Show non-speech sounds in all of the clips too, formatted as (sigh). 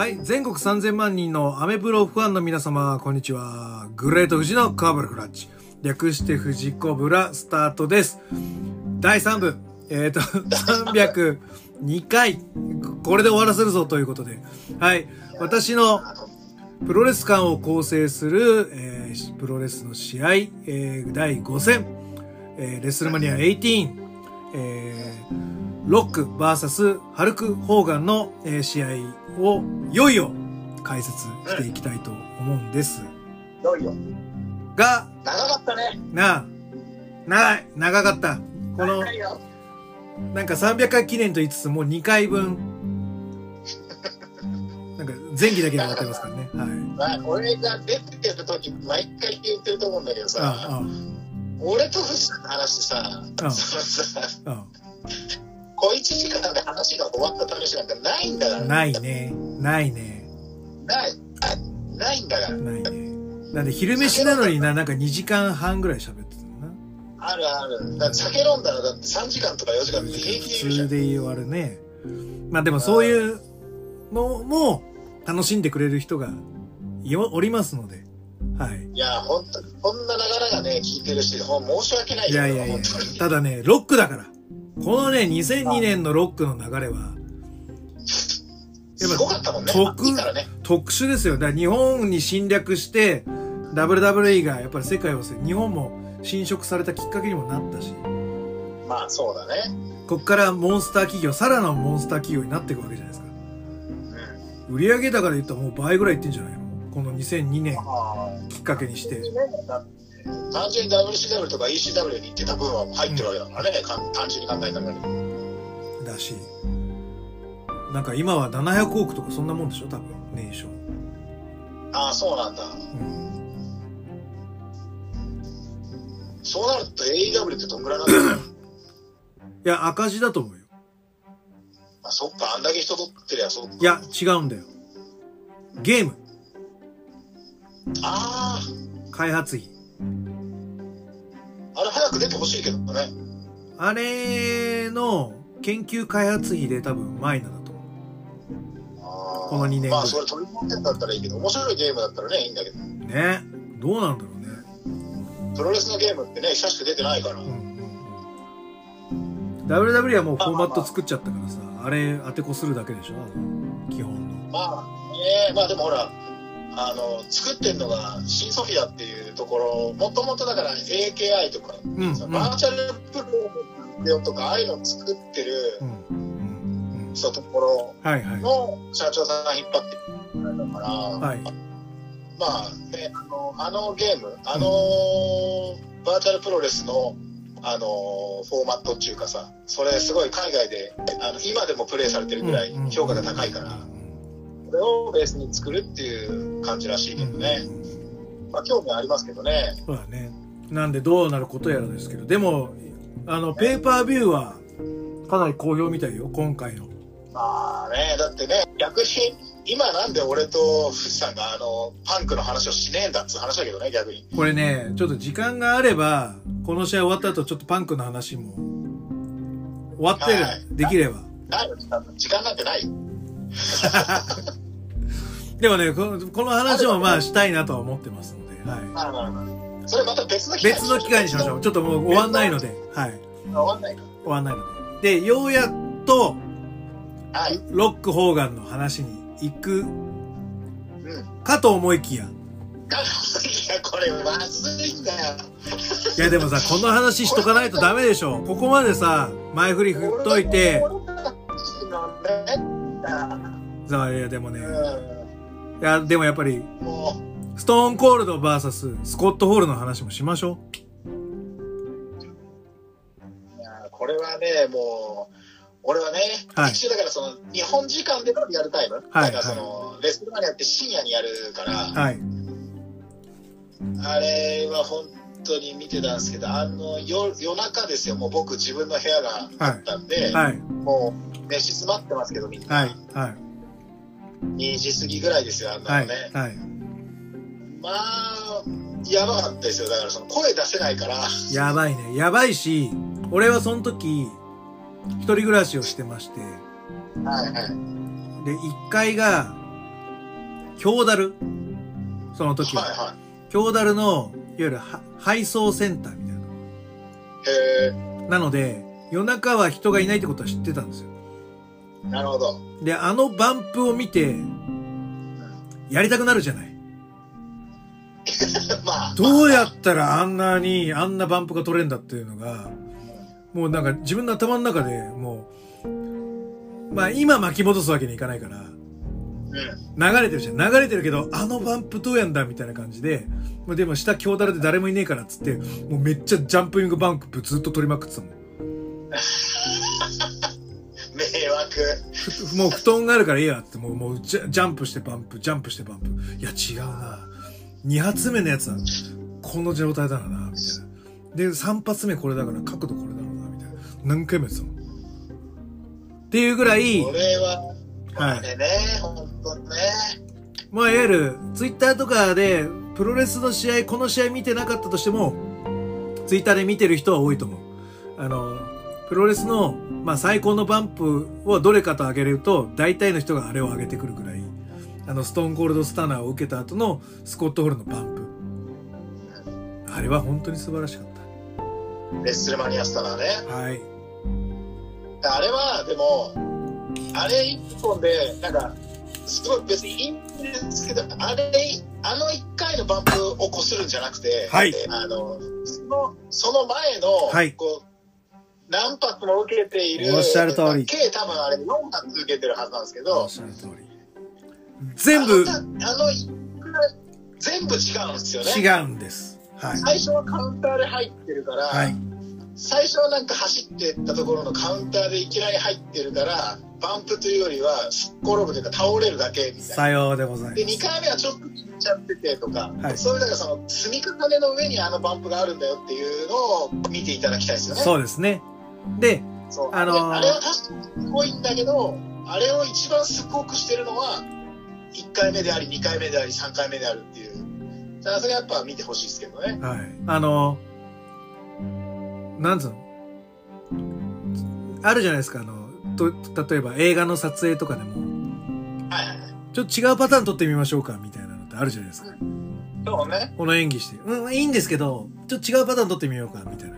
はい、全国3000万人のアメブロファンの皆様、こんにちは。グレート富士のカーブルクラッチ。略して富士コブラスタートです。第3部、えっ、と、(laughs) 302回、これで終わらせるぞということで。はい、私のプロレス館を構成する、えープロレスの試合、えー第5戦、えーレスルマニア18、えーロック VS ハルク・ホーガンの、えー試合をいよいよ解説していきたいと思うんですいよいよ。が、長かったね。なあ、長い、長かった。このなんか300回記念と言いつつもう2回分、(laughs) なんか前期だけで終わってますからね。はい。まあ、俺が出てる時、毎回言ってると思うんだけどさ、あ俺と藤さんの話でさ、うんそのさ、あ、(laughs) あ小1時間で話が終わった話なんかないんだから。あ、ないね。ないね。ない。あないんだから。ないね。なんで昼飯なのにな、なんか2時間半ぐらい喋ってたな。あるある。酒飲んだらだって3時間とか4時間って平気で。普通で終わるね。まあでもそういうのも楽しんでくれる人がいおおりますので。はい。いや、本当に、こんな流れがね、聞いてるし、ほん申し訳ないよ。いやいやいや。ただね、ロックだから。このね、2002年のロックの流れはすごかったもんね。特いいからね。特殊ですよ。だ日本に侵略して、WWE がやっぱり世界を制日本も侵食されたきっかけにもなったし、まあ、そうだね。こっからモンスター企業、さらなるモンスター企業になっていくわけじゃないですか。うん。売上高で言ったらもう倍ぐらいいってんじゃないの？この2002年あきっかけにして。あ。単純に WCW とか ECW に行ってた分は入ってるわけだからね、かん単純に考えたらね。だし、なんか今は700億とかそんなもんでしょ多分、年商。ああ、そうなんだ。うん。そうなると AEW ってどんぐらいなんだろう (coughs) いや、赤字だと思うよ。あ、そっか、あんだけ人取ってりゃそうか。いや、違うんだよ。ゲーム、あ開発費。あ、あれ早く出てほしいけどね。あれの研究開発費で多分マイナだと思あーこの二年まあ、それ取り持ってんだったらいいけど、面白いゲームだったらね、いいんだけど。う。ね。どうなんだろうね。プロレスのゲームってね、久しく出てないから。うんうんうん。WWE はもうフォーマット作っちゃったからさ、あれ当てこするだけでしょ基本の。まあ、ねまあでもほら、あの、作ってんのが、シンソフィアっていうところ、もともとだから AKI とか、うん、うん。バーチャルプロとか、ああいうの作ってるうん。うん。うところはいはい。の社長さん引っ張ってるだから、はい。まあ、ね、あの、あのゲーム、あのバーチャルプロレスの、あのフォーマットっていうかさ、それすごい海外で、あの、今でもプレイされてるぐらい評価が高いから、それをベースに作るっていう感じらしいけどね。まあ、興味ありますけどね。そうだね。なんでどうなることやらですけど、でも、あの、ペーパービューはかなり好評みたいよ、今回の。まあね、だってね、逆に、今なんで俺と藤さんがあの、パンクの話をしねえんだっていう話だけどね、逆に。これね、ちょっと時間があれば、この試合終わった後ちょっとパンクの話も、終わってる、はいできれば。な時間なんてない。(laughs) でもね、このこの話もまあしたいなとは思ってますので、はい。それまた別の機会別の機会にしましょう。ちょっともう終わんないので、はい。終わんないか終わんないので。で、ようやっと、ら。はい。ロック・ホーガンの話に行くうん。かと思いきや。いや、これまずいんだよ。いやでもさ、この話しとかないとダメでしょ。ここまでさ、前振り振っといて、さ、いやでもね、いやでもやっぱり、もストーンコールド VS スコットホールの話もしましょう、いやこれはね、もう、俺はね、はい一応だからその、日本時間でのリアルタイム。はいだからその、レストランやって深夜にやるから、う。はい。あれは本当に見てたんですけど、あの、夜夜中ですよ、もう僕自分の部屋があったんで、はい。もう、飯詰まってますけど、みんな。はい。はい。2時過ぎぐらいですよ、あんなはい。のね。はい。まあ、やばかったですよ。だからその声出せないから。やばいね。やばいし、俺はその時、一人暮らしをしてまして、はいはい。で、1階が京ダルその時は。はいは京ダルの、いわゆるは配送センターみたいい。へな。なので、夜中は人がいないってことは知ってたんですよ。え、なるほど。で、あのバンプを見て、やりたくなるじゃない。(laughs) まあ。どうやまったらあんなに、あんなバンプが取れんだっていうのが、もうなんか自分の頭の中でもう、まあ今巻き戻すわけにいかないから。流れてるじゃん。流れてるけど、あのバンプどうやんだみたいな感じで、まあでも下強ダルで誰もいねえからっつって、もうめっちゃジャンピングバンプずっと取りまくってたもん。(laughs) 迷惑。ふ (laughs) もう布団があるからいいやって、もう、もうジャンプしてバンプ、ジャンプしてバンプ。いや違うな。2発目のやつは、この状態だろうな、みたいな。で、3発目これだから角度これだろうな、みたいな。何回もやってたもん。っていうぐらい、これは、はいね、ほんとね。まあ、いわゆる、ツイッターとかで、プロレスの試合、この試合見てなかったとしても、ツイッターで見てる人は多いと思う。あの、プロレスの、まあ、最高のバンプをどれかと挙げると、大体の人があれを上げてくるぐらい、あの、ストーンコールドスタナーを受けた後のスコットホールのバンプ。あれは本当に素晴らしかっレッスルマニアスタナーね。た。はい。あれは、でも、あれ一本で、なんか、すごい別にいいんですけど、あれ、あの一回のバンプをこするんじゃなくて、はいあの、その、その前の、はいこう、何発も受けている、おっしゃる通り計多分あれ4発受けてるはずなんですけおどっ、しゃる通り。全部あの、全部違うんですよね。違うんです。はい。最初はカウンターで入ってるから、はい。最初はなんか走ってったところのカウンターでいきなり入ってるから、バンプというよりは、すっ転ぶというか倒れるだけみたいな。さようでございで、ます。2回目はちょっと切っちゃっててとか、はいそういうなんかその積み重ねの上にあのバンプがあるんだよっていうのを見ていただきたいですよね。そうですね。で、あのーあれは確かにすごいんだけど、あれを一番すごくしてるのは、1回目であり、2回目であり、3回目であるっていう。だからそれやっぱ見てほしいですけどね。はい。あの、なんつうの？あるじゃないですか、あの、と、例えば映画の撮影とかでも、はいはいはい。ちょっと違うパターン撮ってみましょうか、みたいなのってあるじゃないですか。そうね。この演技して。うん、いいんですけど、ちょっと違うパターン撮ってみようか、みたいな。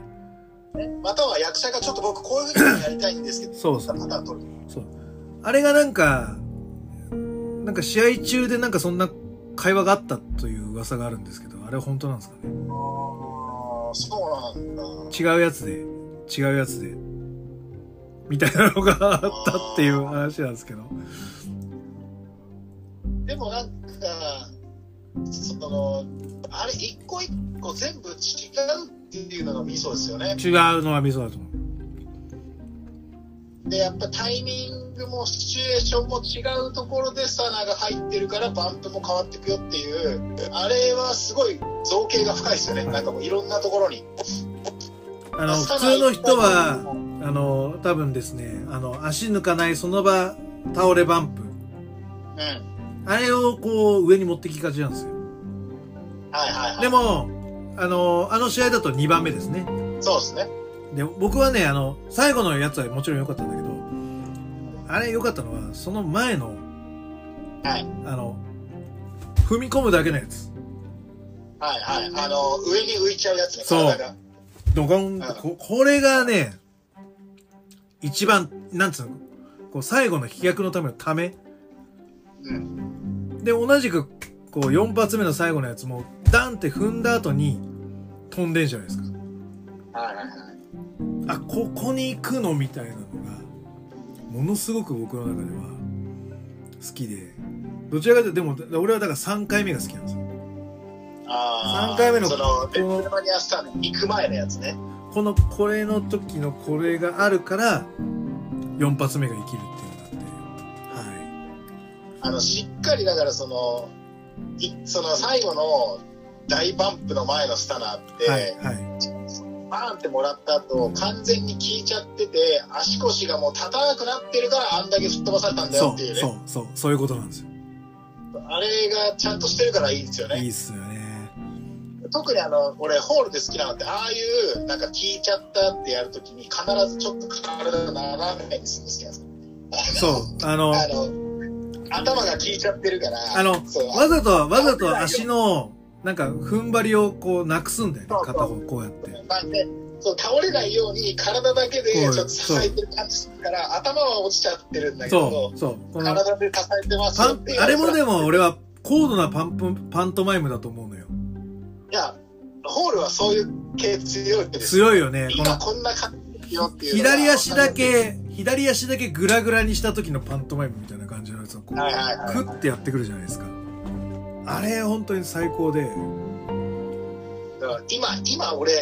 または役者がちょっと僕こういう風にやりたいんですけど、そうそうパターン取る。そう。あれがなんか、なんか試合中でなんかそんな会話があったという噂があるんですけど、あれは本当なんですかね？ああ、そうなんだ。違うやつで、違うやつで、みたいなのがあったっていう話なんですけど。でもなんか、その、あれ一個一個全部違うっていうのがミソですよね。違うのはミソだと思う。で、やっぱタイミングもシチュエーションも違うところでスタナが入ってるからバンプも変わっていくよっていう、あれはすごい造形が深いですよね。はいなんかもういろんなところに。あの、普通の人は、あの、多分ですね、あの、足抜かないその場倒れバンプ。うん。あれをこう上に持ってきがちなんですよ。はいはいはい。でも、あの、あの試合だと2番目ですね。そうですね。で、僕はね、あの、最後のやつはもちろん良かったんだけど、あれ良かったのは、その前の、はい。あの、踏み込むだけのやつ。はいはい。あの、上に浮いちゃうやつね、そう。ドコンこ、これがね、一番、なんつうの、こう最後の飛躍のためのため。うん。で、同じく、こう4発目の最後のやつも、ダンって踏んだ後に飛んでんじゃないですか。はいはいはい。あ、ここに行くのみたいなのが、ものすごく僕の中では好きで、どちらかというと、でも、俺はだから3回目が好きなんですよ。あー三回目のその、マニアスターの行く前のやつね。この、これの時のこれがあるから、4発目が生きるあの、しっかりだからその、いその最後の大バンプの前のスタナーって、はい、はい。バーンってもらった後、完全に効いちゃってて、足腰がもう立たなくなってるから、あんだけ吹っ飛ばされたんだよっていうね。そう、そう、そういうことなんですよ。あれがちゃんとしてるからいいですよね。いいっすよね。特にあの、俺、ホールで好きなのって、ああいう、なんか効いちゃったってやるときに、必ずちょっと体を斜めにするんですよ。そう、あの、あの、頭が効いちゃってるから。あの、わざと、わざと足の、なんか、踏ん張りをこう、なくすんだよね。そうそう片方、こうやって。まあねそう倒れないように体だけでちょっと支えてる感じするから、頭は落ちちゃってるんだけどそ、う、そう。体で支えてますあれもでも俺は、高度なパンプ、パントマイムだと思うのよ。いや、ホールはそういう系強いです。強いよね。今こんな感じよっていう。左足だけ、左足だけグラグラにした時のパントマイムみたいな感じのやつをこう、はいはいはいクッてやってくるじゃないですか。あれ、本当に最高で。だから今、今俺、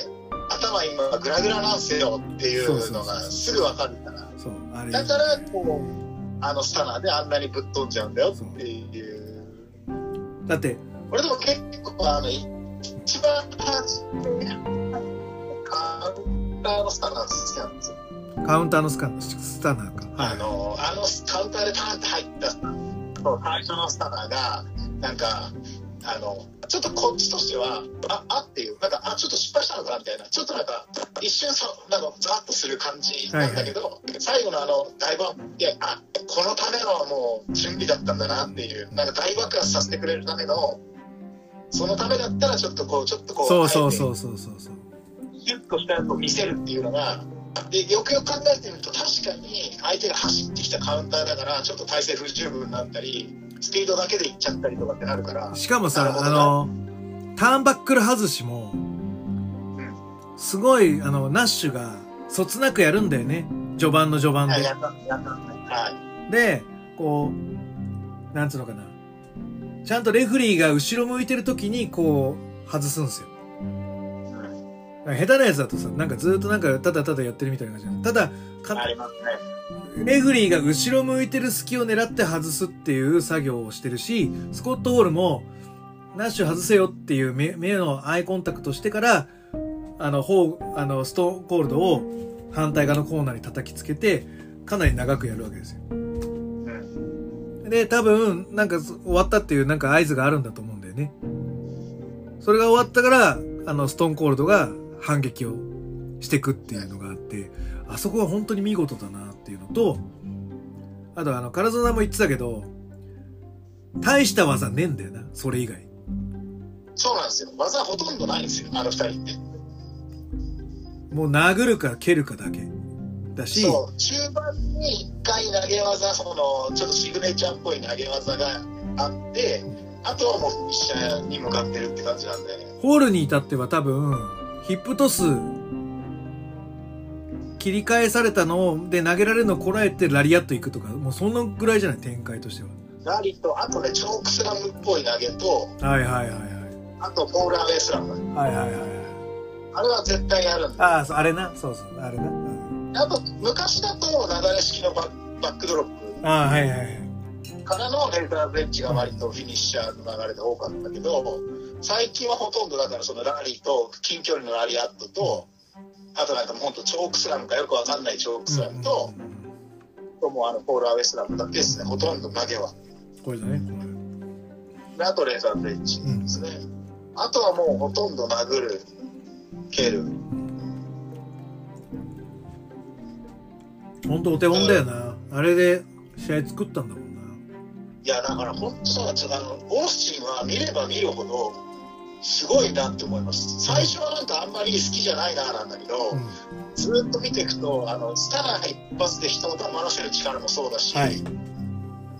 頭今グラグラなんすよっていうのがすぐわかるから。そう、あれ。だから、こう、あのスタナーであんなにぶっ飛んじゃうんだよっていう。だって、俺でも結構、あの、一番初め、カウンターのスタナー好きなんですよ。カウンターのスカスタナーか。あの、あのカウンターでパーンって入ったそう最初のスタナーが、なんか、あの、ちょっとこっちとしては、あ、あっていう、なんか、あ、ちょっと失敗したのかなみたいな、ちょっとなんか、一瞬さ、なんか、ざわっとする感じなんだけど、最後のあの、大爆で、あ、このためのもう準備だったんだなっていう、なんか大爆発させてくれるための、そのためだったらちょっとこう、ちょっとこう、そうそうう。そうそうそうそう。シュッとしたやつを見せるっていうのが、で、よくよく考えてみると、確かに相手が走ってきたカウンターだから、ちょっと体勢不十分になったり、スピードだけでいっちゃったりとかってなるから、しかもさ、なるほどあの、ターンバックル外しも、すごい、あの、ナッシュが、そつなくやるんだよね。序盤の序盤で。で、こう、なんつうのかな。ちゃんとレフリーが後ろ向いてる時に、こう、外すんですよ。下手なやつだとさ、なんかずっとなんかただただやってるみたいな感じただ、かありますね。レフリーが後ろ向いてる隙を狙って外すっていう作業をしてるし、スコット・ホールも、ナッシュ外せよっていう目目のアイコンタクトしてから、あの、ほう、あの、ストーンコールドを反対側のコーナーに叩きつけて、かなり長くやるわけですよ。うん。で、多分、なんか終わったっていうなんか合図があるんだと思うんだよね。それが終わったから、あの、ストーンコールドが反撃をしていくっていうのがあって、あそこは本当に見事だなっていうのと、あとあの、カラゾナも言ってたけど、大した技ねえんだよな、それ以外。そうなんですよ。技ほとんどないんですよ、あの二人って。もう殴るか蹴るかだけ。だし、そう、中盤に一回投げ技、その、ちょっとシグネチャーっぽい投げ技があって、あとはもうフィニッシャーに向かってるって感じなんで、ホールに至っては多分、ヒップトス、切り返されたので投げられるのをこらえてラリアット行くとか、もうそんなぐらいじゃない、展開としては。ラリと、あとね、チョークスラムっぽい投げと、はいはいはいはい。あとポールアウェイスラム。はいはいはいはい。あれは絶対やるんで。ああ、あれな、そうそう、あれな。うんあと、昔だと、なだれ式のバッバックドロッああ、はいはいはい。プからのレーザーブレッジが割とフィニッシャーの流れで多かったけど、最近はほとんどだからそのラリーと近距離のラリアットと、あとなんかもうほんとチョークスラムかよくわかんないチョークスラムと、もうあのポールアウェイスラムだけですね、ほとんど投げは。これだね。であとレーザーブレッジですね。あとはもうほとんど殴る、蹴る。ほんとお手本だよな。あれで試合作ったんだもんな。いや、だから本当そうなんですよ。あの、オースティンは見れば見るほど、すごいなって思います。最初はなんかあんまり好きじゃないななんだけど、うん。ずっと見ていくと、あの、スタナー一発で人を騙らせる力もそうだし、はい。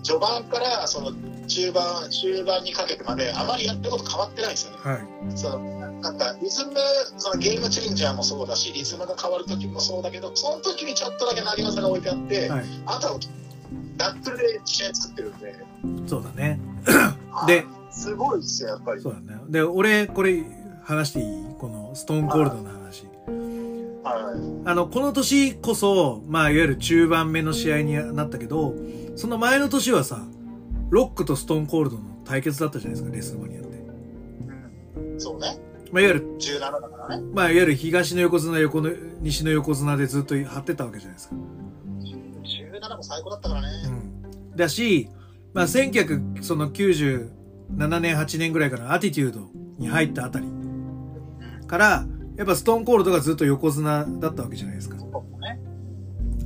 序盤からその中盤、中盤にかけてまであまりやってること変わってないんですよね。はい。そのなんかリズム、そのゲームチェンジャーもそうだし、リズムが変わる時もそうだけど、その時にちょっとだけ投げ技が置いてあって、はい。あとはナックルで試合作ってるんで、そうだね。で、すごいですよ、やっぱり。そうだね。で、俺、これ話していい？このストーンコールドの話。はい。あの、この年こそ、まあ、いわゆる中盤目の試合になったけど、その前の年はさ、ロックとストーンコールドの対決だったじゃないですか、レスマニアって。そうね。まあ、いわゆる、17だからね。まあ、いわゆる東の横綱、横の、西の横綱でずっと張ってたわけじゃないですか。17も最高だったからね。うん。だし、まあ、1997年、8年ぐらいからアティテュードに入ったあたりから、やっぱストーンコールドがずっと横綱だったわけじゃないですか。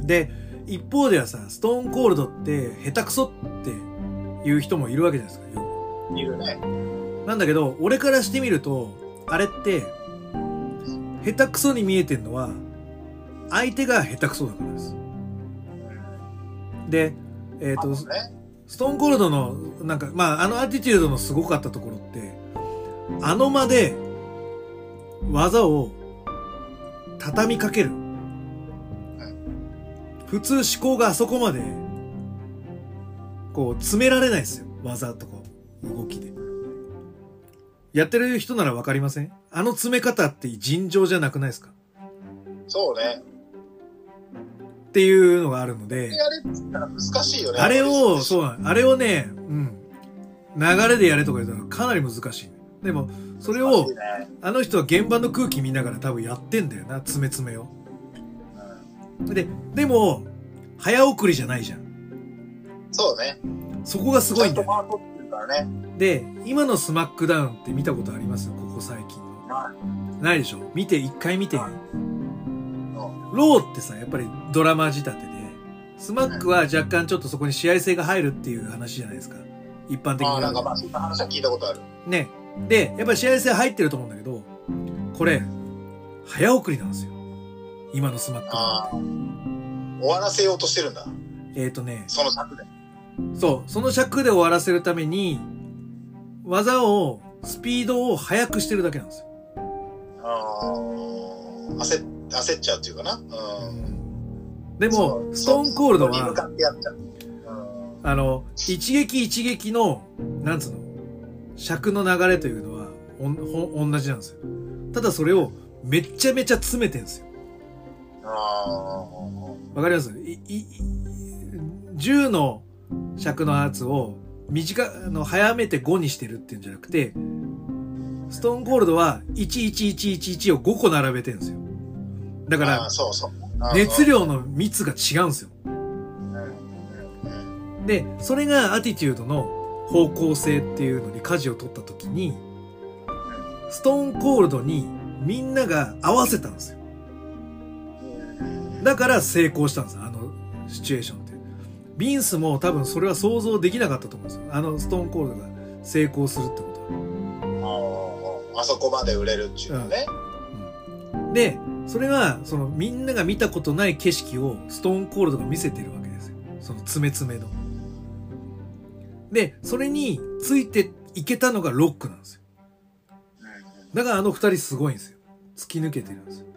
で、一方ではさ、ストーンコールドって下手くそっていう人もいるわけじゃないですか。いるね。なんだけど、俺からしてみると、あれって、下手くそに見えてんのは、相手が下手くそだからです。で、えっ、と、ね。ストーンコールドの、なんか、まあ、あのアティチュードのすごかったところって、あの間で、技を、畳みかける。普通思考があそこまで、こう、詰められないですよ。技とか、動きで。やってる人ならわかりません？あの詰め方って尋常じゃなくないですか？そうね。っていうのがあるので、やれって言ったら難しいよね。あれを、う。そうなのあれをね、うん。流れでやれとか言ったらかなり難しい。でも、それを難しい、ねあの人は現場の空気見ながら多分やってんだよな、詰め詰めを。で、でも、早送りじゃないじゃん。そうね。そこがすごいんだよ、ちゃんと回ってるからね。で、今のスマックダウンって見たことあります？ここ最近の。ないでしょ？見て、一回見て。ローってさ、やっぱりドラマ仕立てで、スマックは若干ちょっとそこに試合性が入るっていう話じゃないですか。一般的にああ、は。なんかまあ、そんな話は聞いたことある。ね。で、やっぱり試合性入ってると思うんだけど、これ、早送りなんですよ。今のスマックダウンああ。終わらせようとしてるんだ。えっ、とね、その尺で。そう、その尺で終わらせるために、技を、スピードを速くしてるだけなんですよ。ああ。焦っ、焦っちゃうっていうかな。うん。でそも、うストーンコールドは。あの、一撃一撃の、なんつうの、尺の流れというのは、おん、ほ、同じなんですよ。ただそれを、めっちゃめちゃ詰めてんですよ。わかります？い、い、い10の尺のやつを短あの、早めて5にしてるっていうんじゃなくて、ストーンコールドは11111を5個並べてるんですよ。だかあらあ、、そうそう。熱量の密が違うんですよ。うんうんうんで、それがアティチュードの方向性っていうのに舵を取った時に、ストーンコールドにみんなが合わせたんですよ。だから成功したんですよ、あのシチュエーションって。ビンスも多分それは想像できなかったと思うんですよ。あのストーンコールドが成功するってことは。あそこまで売れるっていうのね。で、それが、そのみんなが見たことない景色をストーンコールドが見せてるわけですよ。その詰め詰めの。で、それについていけたのがロックなんですよ。だからあの二人すごいんですよ。突き抜けてるんですよ。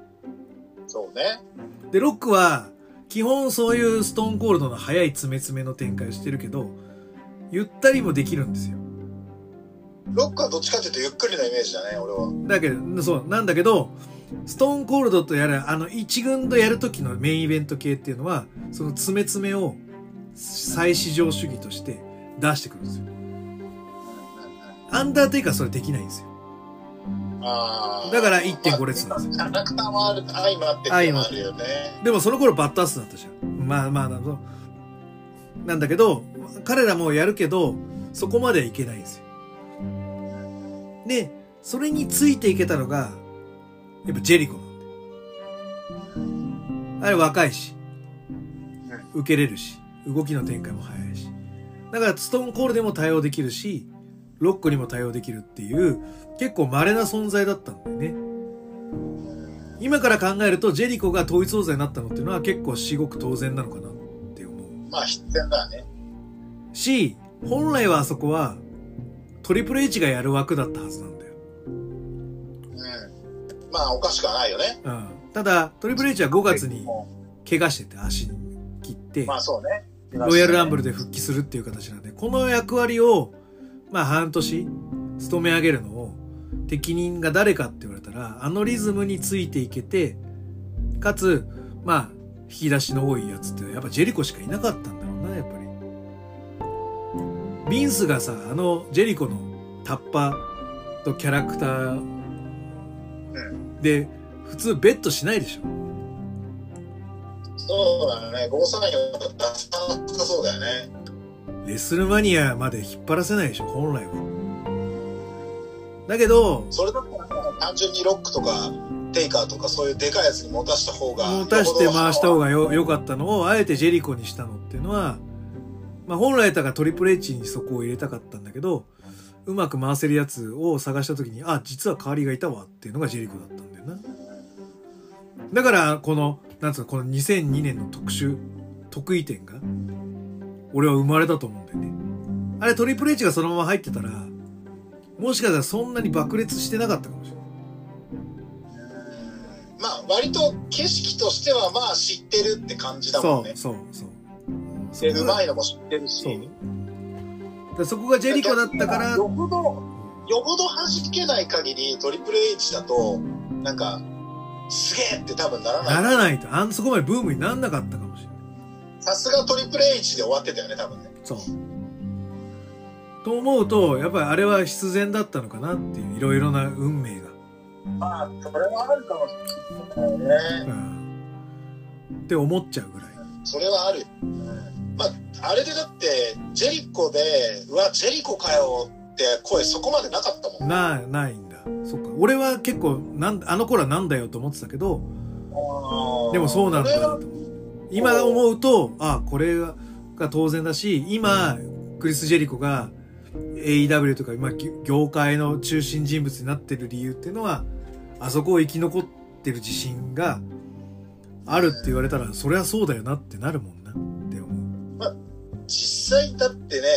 そうね。で、ロックは、基本そういうストーンコールドの速い詰め詰めの展開をしてるけど、ゆったりもできるんですよ。ロックはどっちかっていうとゆっくりなイメージだね、俺は。だけど、そう、なんだけど、ストーンコールドとやる、あの、一軍とやるときのメインイベント系っていうのは、その詰め詰めを再市場主義として出してくるんですよ。アンダーテイカーはそれできないんですよ。ああ。だから1.5列なんですキャラクターもある、相まってるよね。でもその頃バッタースだったじゃん。まあまあなの。なんだけど、彼らもやるけど、そこまではいけないんですよ。で、それについていけたのが、やっぱジェリコなんで。あれ若いし、受けれるし、動きの展開も早いし。だからストーンコールでも対応できるし、ロックにも対応できるっていう、結構稀な存在だったんだよね。今から考えるとジェリコが統一王座になったのっていうのは結構至極当然なのかなって思う。まあ必然だね。し、本来はあそこはトリプル H がやる枠だったはずなんだよ。うん。まあおかしくはないよね。うん。ただ、トリプル H は5月に怪我してて足切って、まあそうね。ロイヤルランブルで復帰するっていう形なんで、この役割を、まあ半年務め上げるのを適任が誰かって言われたら、あのリズムについていけて、かつ、まあ、引き出しの多いやつってやっぱジェリコしかいなかったんだろうな、やっぱり。ビンスがさ、あのジェリコのタッパとキャラクターで、普通ベットしないでしょ。そうだね。534出さなさそうだよね。レスルマニアまで引っ張らせないでしょ、本来は。だけど、それだったら単純にロックとかテイカーとかそういうでかいやつに持たした方が。持たして回した方がよ、良かったのを、あえてジェリコにしたのっていうのは、まあ本来だったらトリプル H にそこを入れたかったんだけど、うまく回せるやつを探した時に、あ、実は代わりがいたわっていうのがジェリコだったんだよな。だから、この、なんつうの、この2002年の特殊、得意点が、俺は生まれたと思うんだよね。あれトリプル H がそのまま入ってたら、もしかしたらそんなに爆裂してなかったかもしれない。まあ割と景色としてはまあ知ってるって感じだもんね。そう、そう、そで、う。うまいのも知ってるし。そう。でそこがジェリコだったから、よほど、よほど弾けない限りトリプル H だと、なんか、すげえって多分ならなない。らないと、あんそこまでブームになんなかったかもしれない。さすがトリプル H で終わってたよね、多分ね。そう。と思うと、やっぱりあれは必然だったのかなっていう、いろいろな運命が。まあ、それはあるかもしれないね。うん。って思っちゃうぐらい。それはある。まあ、あれでだって、ジェリコで、うわ、ジェリコかよって声そこまでなかったもん。な、ないんだ。そっか。俺は結構、なん、あの頃はなんだよと思ってたけど、でもそうなんだ。今思うと、あ、これがが当然だし、今、クリス・ジェリコが AEW とか、今、業界の中心人物になってる理由っていうのは、あそこを生き残ってる自信があるって言われたら、そりゃそうだよなってなるもんな。実際だってね、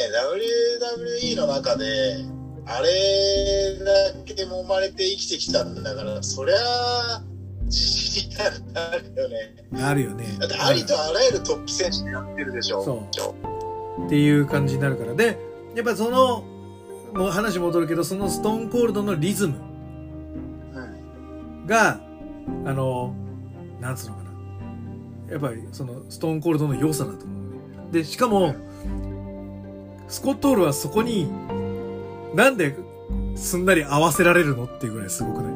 WWE の中で、あれだけ揉まれて生きてきたんだから、そりゃあ、自信になるよね。あるよね。だってありとあらゆるトップ選手でやってるでしょ。そうっていう感じになるから。で、やっぱその、もう話戻るけど、そのストーンコールドのリズムうん。が、あの、なんつうのかな。やっぱりそのストーンコールドの良さだと思うね。で、しかも、スコットールはそこに、なんですんなり合わせられるのっていうぐらいすごくない？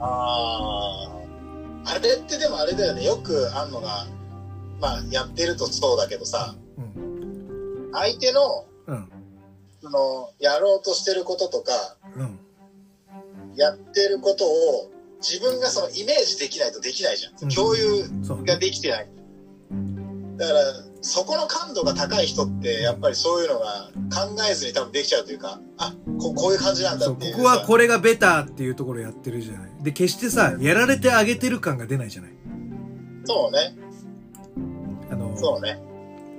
ああ。あれってでもあれだよね。よくあんのが、まあ、やってるとそうだけどさ、うん。相手の、うん。その、やろうとしてることとか、うん。やってることを、自分がそのイメージできないとできないじゃん。共有ができてない。だから、そこの感度が高い人って、やっぱりそういうのが考えずに多分できちゃうというか、あ、ここういう感じなんだっていう。ここはこれがベターっていうところやってるじゃない。で、決してさ、やられてあげてる感が出ないじゃない。そうね。あの、そうね。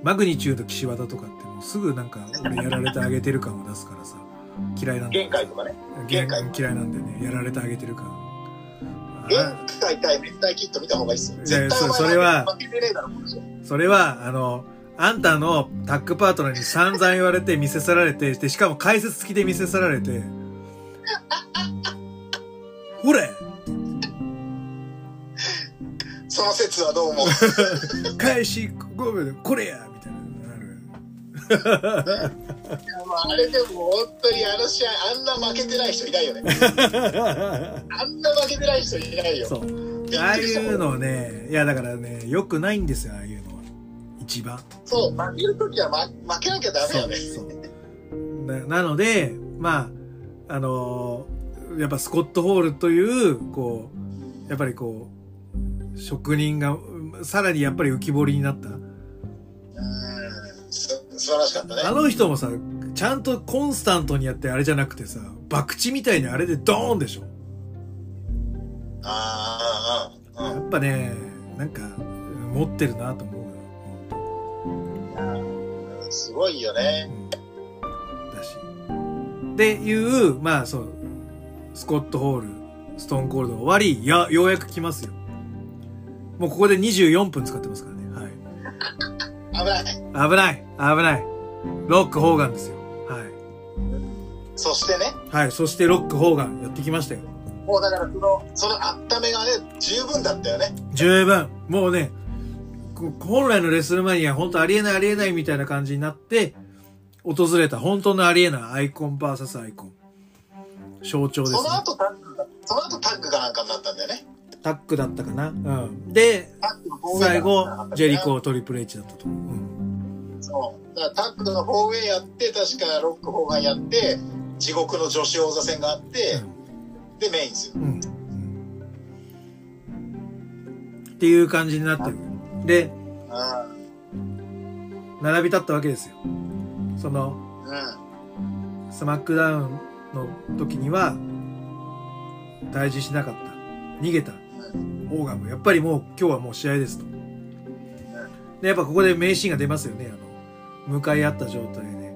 マグニチュード岸和田とかってもうすぐなんか俺やられてあげてる感を出すからさ、嫌いなんだよ限界とかね。限限界嫌いなんだよね。やられてあげてる感。限あ界対滅体キット見た方がいいっすよ。絶対そそれは負けてねえだろ、それは、あの、あんたのタッグパートナーに散々言われて見せ去られて、で、しかも解説付きで見せ去られて、ほれその説はどうも。(laughs) 返し5秒でこれやみたいなのなる。あれでも本当にあの試合、あんな負けてない人いないよね。(laughs) あんな負けてない人いないよ。そう。ああいうのをね、いやだからね、良くないんですよ、ああいうのは。一番。そう、負けるときは、ま、負けなきゃダメよね。そうそうななのでまああのーやっぱスコット・ホールというこうやっぱりこう職人がさらにやっぱり浮き彫りになったうんす素晴らしかったね。あの人もさちゃんとコンスタントにやってあれじゃなくてさ博打みたいにあれでドーンでしょああ、うん、うん。やっぱねなんか持ってるなと思うすごいよね。だし。っていう、まあそう、スコット・ホール、ストーンコールド終わり、や、ようやく来ますよ。もうここで24分使ってますからね。危ない。はい。危ない危ないロック・ホーガンですよ。はい。そしてね、はい。そしてロック・ホーガンやってきましたよ。もうだからその、その温めがね、十分だったよね。十分。もうね、こ本来のレスルマニア、本当ありえないありえないみたいな感じになって、訪れた本当のありえないアイコン VS アイコン。象徴ですねその。後タッグが、その後タッグかなんかになったんだよね。タッグだったかな。うん。で、最後ジェリコトリプル H だったと思う。うん。そう。だからタッグのフォーウェイやって、確かロックフォーガンやって、地獄の女子王座戦があって、で、メインですよ。うん。うん。っていう感じになってる。で、あ並び立ったわけですよ。その、うん。スマックダウンの時には、退治しなかった。逃げた。オーガンも、やっぱりもう今日はもう試合ですと。で、やっぱここで名シーンが出ますよね。あの、向かい合った状態で、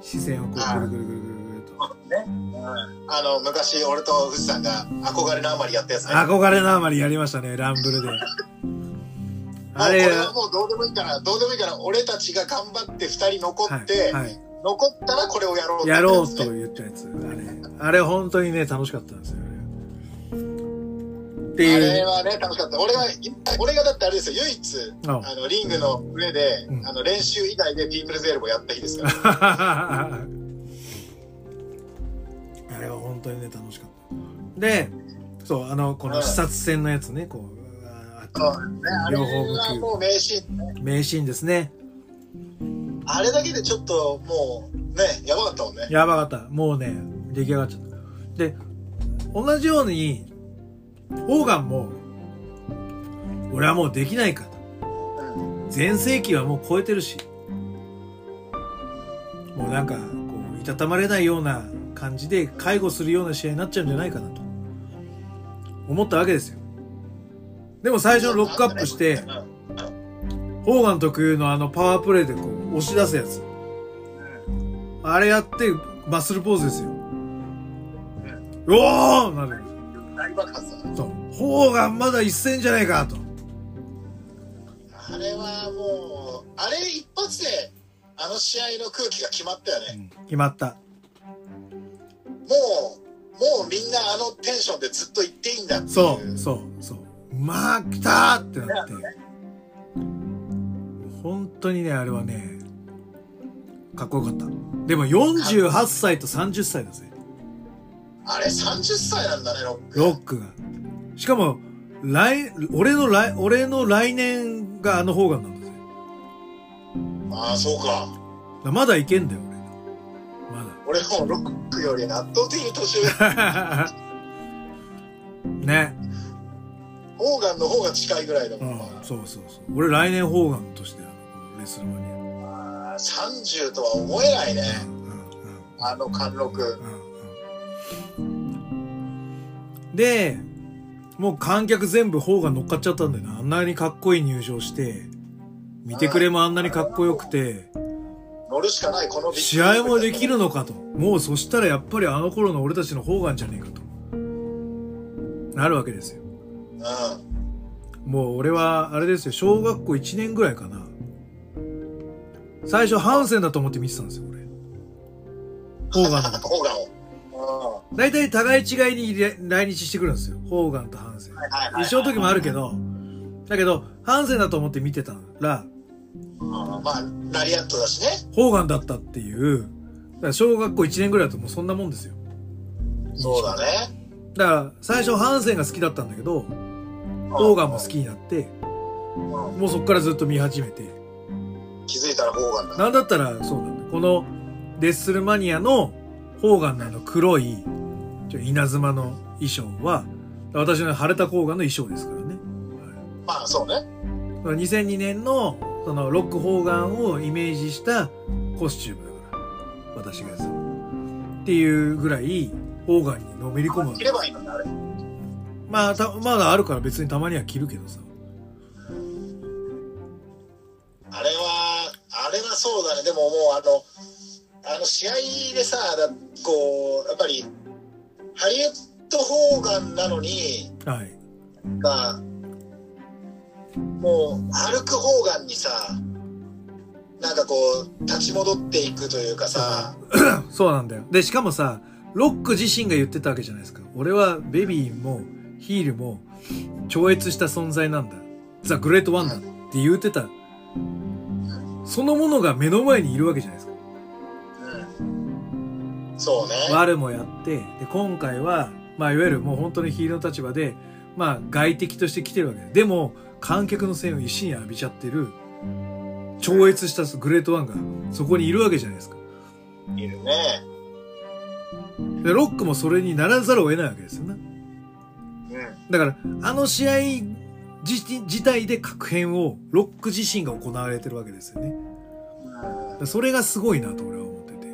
視線をこうぐるぐるぐるぐるぐると。ね。うん。あの、昔、俺と富士山が憧れのあまりやったやつね。憧れのあまりやりましたね、ランブルで。(laughs) あれ、はもうどうでもいいから、どうでもいいから、俺たちが頑張って二人残って、はい、はい。残ったらこれをやろうやろうと言ったやつ。あれ、あれ本当にね、楽しかったんですよね。ってあいう。れはね、楽しかった。俺が、俺がだってあれですよ、唯一、ああの、リングの上で、うんあの、練習以外でピープルズエルボーやった日ですから。(laughs) あれは本当にね、楽しかった。で、そう、あの、この視察戦のやつね、こう、あそうね、あれはもう名シーンね。名シーンですね。あれだけでちょっともう、ね、やばかったもんね。やばかった。もうね、出来上がっちゃった。で、同じように、オーガンも、俺はもうできないかと。うん。全盛期はもう超えてるし、もうなんか、こう、いたたまれないような感じで介護するような試合になっちゃうんじゃないかなと、思ったわけですよ。でも最初ロックアップして、ホーガン特有のあのパワープレイでこう、押し出すやつ。あれやって、マッスルポーズですよ。うおーなる。うん。大爆発だな。そう。ホーガンまだ一戦じゃないかと。あれはもう、あれ一発で、あの試合の空気が決まったよね。決まった。もう、もうみんなあのテンションでずっと言っていいんだっていう。そう、そう、そう。まあ、来たーってなって。本当にね、あれはね、かっこよかった。でも48歳と30歳だぜ。あれ30歳なんだね、ロック。ロックが。しかも、来、俺の来、俺の来年があの方がなんだぜ。ああ、そうか。まだいけんだよ、俺。ま俺もロックより圧倒的に年上。だ。(laughs) ね。オーガンの方が近いぐらいだもん。うん、そうそうそう。俺来年ホーガンとして、レスルマニア。あー30とは思えないね。うんあの貫禄。うんうんで、もう観客全部方が乗っかっちゃったんだよな。あんなにかっこいい入場して、見てくれもあんなにかっこよくて、乗るしかない、この試合もできるのかと。もうそしたらやっぱりあの頃の俺たちの方がんじゃねえかと。なるわけですよ。うん。もう俺は、あれですよ、小学校1年ぐらいかな。最初ハンセンだと思って見てたんですよ、俺。ホーガンの。ホーガンを。うん。大体互い違いに来日してくるんですよ。ホーガンとハンセン。一緒の時もあるけど、だけど、ハンセンだと思って見てたら、うんまあ、ラリアットだしね。ホーガンだったっていう、だから小学校1年ぐらいだともうそんなもんですよ。そうだね。だから、最初ハンセンが好きだったんだけど、ホーガンも好きになって、うんもうそっからずっと見始めて、気づいたらホーガンだ。なんだったら、そうなんだ。この、レッスルマニアのホーガンのあの黒い、ちょ稲妻の衣装は、私の晴れたガンの衣装ですからね。まあ、そうね。2002年の、その、ロックホーガンをイメージしたコスチュームだから、私がやつっていうぐらい、ホーガンにのめり込むわけ着ればいいのに、あれ。まあ、た、まだあるから別にたまには着るけどさ。あれは、あれはそうだね。でももう、あの、あの、試合でさ、だこう、やっぱり、ハリウッド・ホーガンなのに、はい。が、もう、ハルク・ホーガンにさ、なんかこう、立ち戻っていくというかさ、(coughs) そうなんだよ。で、しかもさ、ロック自身が言ってたわけじゃないですか。俺はベビーもヒールも超越した存在なんだ。ザ・グレート・ワンダーって言ってた。そのものが目の前にいるわけじゃないですか。うん。そうね。悪もやって、で、今回は、まあ、いわゆるもう本当にヒールの立場で、まあ、外敵として来てるわけで。でも、観客の線を一心に浴びちゃってる、超越したグレートワンがそこにいるわけじゃないですか。いるね。で、ロックもそれにならざるを得ないわけですよね。うん。だから、あの試合自自体で確変をロック自身が行われてるわけですよね。うんそれがすごいなと俺は思ってて。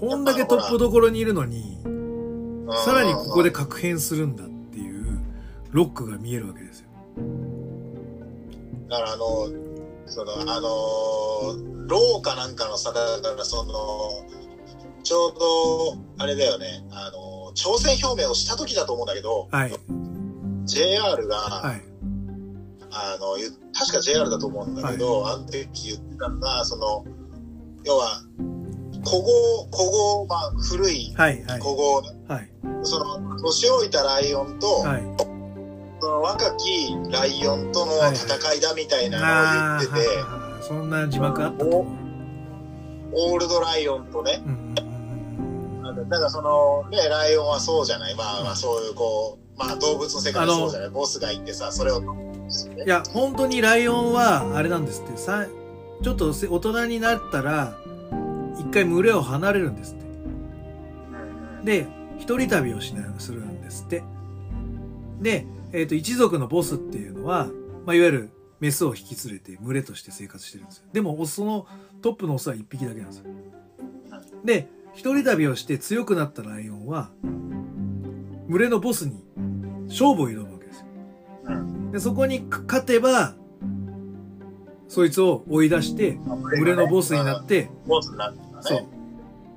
こんだけトップどころにいるのに、さらにここで確変するんだっていうロックが見えるわけですよ。だからあの、その、あの、廊下なんかのさ、だからその、ちょうど、あれだよね、あの、挑戦表明をした時だと思うんだけど、はい。JR が、はい。あの、ゆ確か JR だと思うんだけど、あの時言ってたのが、その、要は、古豪、古豪、まあ、古いはい。はい。古豪、はい。その、年老いたライオンと、はい。その若きライオンとの戦いだみたいなのを言ってて、はいはいはいそんな字幕あった。オールドライオンとね、うんだからその、ね、ライオンはそうじゃない。まあまあそういうこう、まあ動物の世界でそうじゃない。ボスがいてさ、それを、いや、本当にライオンは、あれなんですって、さ、ちょっとせ大人になったら、一回群れを離れるんですって。で、一人旅をしな、するんですって。で、えっ、と、一族のボスっていうのは、まあ、いわゆるメスを引き連れて群れとして生活してるんですよ。でも、オスのトップのオスは一匹だけなんですよ。で、一人旅をして強くなったライオンは、群れのボスに勝負を挑むわけですよ。うんで、そこに勝てば、そいつを追い出して、群れのボスになっ。て、ボスになってたね。そう。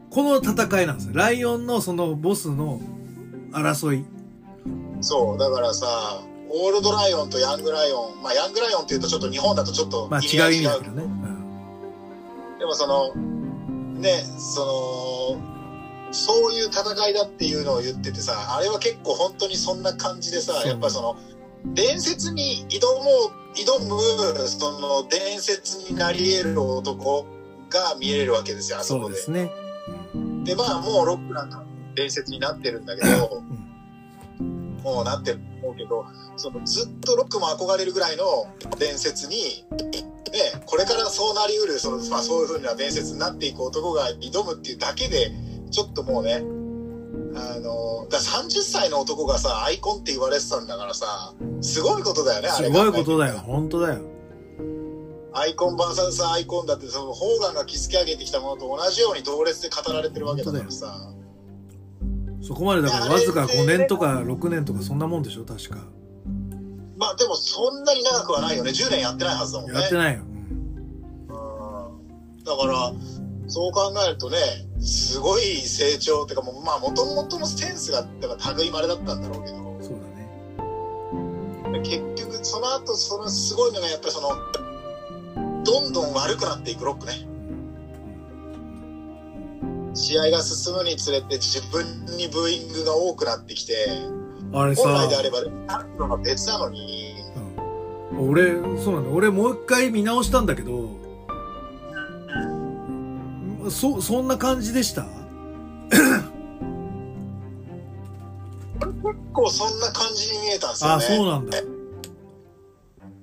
この戦いなんですよ。ライオンのそのボスの争い。そう、だからさ、オールドライオンとヤングライオン、まあヤングライオンっていうとちょっと日本だとちょっとまあ違う意味だけどね。うんでもその、ね、その、そういう戦いだっていうのを言っててさ、あれは結構本当にそんな感じでさ、やっぱその、伝説に挑もう、挑む、その伝説になり得る男が見れるわけですよ、あそこで。ですね。で、まあもうロックなんか伝説になってるんだけど、うんもうなってると思うけど、そのずっとロックも憧れるぐらいの伝説に、ね、これからそうなりうる、そのまあ、そういう風な伝説になっていく男が挑むっていうだけで、ちょっともうね、あの、だから30歳の男がさ、アイコンって言われてたんだからさ、すごいことだよね、すごいことだよ。。本当だよ。アイコン VS アイコンだって、その、ガンが築き上げてきたものと同じように同列で語られてるわけだからさ。そこまでだからわずか5年とか6年とかそんなもんでしょ確か。まあでもそんなに長くはないよね。10年やってないはずだもんね。やってないよ。うんうんだから、そう考えるとね、すごい成長っていうか、もうまあ、もともとのセンスが、だから類まれだったんだろうけど、そうだね。結局、その後、そのすごいのが、やっぱりその、どんどん悪くなっていくロックね。試合が進むにつれて、自分にブーイングが多くなってきて、あれさ、本来であれば、あるのが別なのに、うん俺、そうなんだ。俺もう一回見直したんだけど、そ、そんな感じでした？結構そんな感じに見えたんですよね。あ、そうなんだ。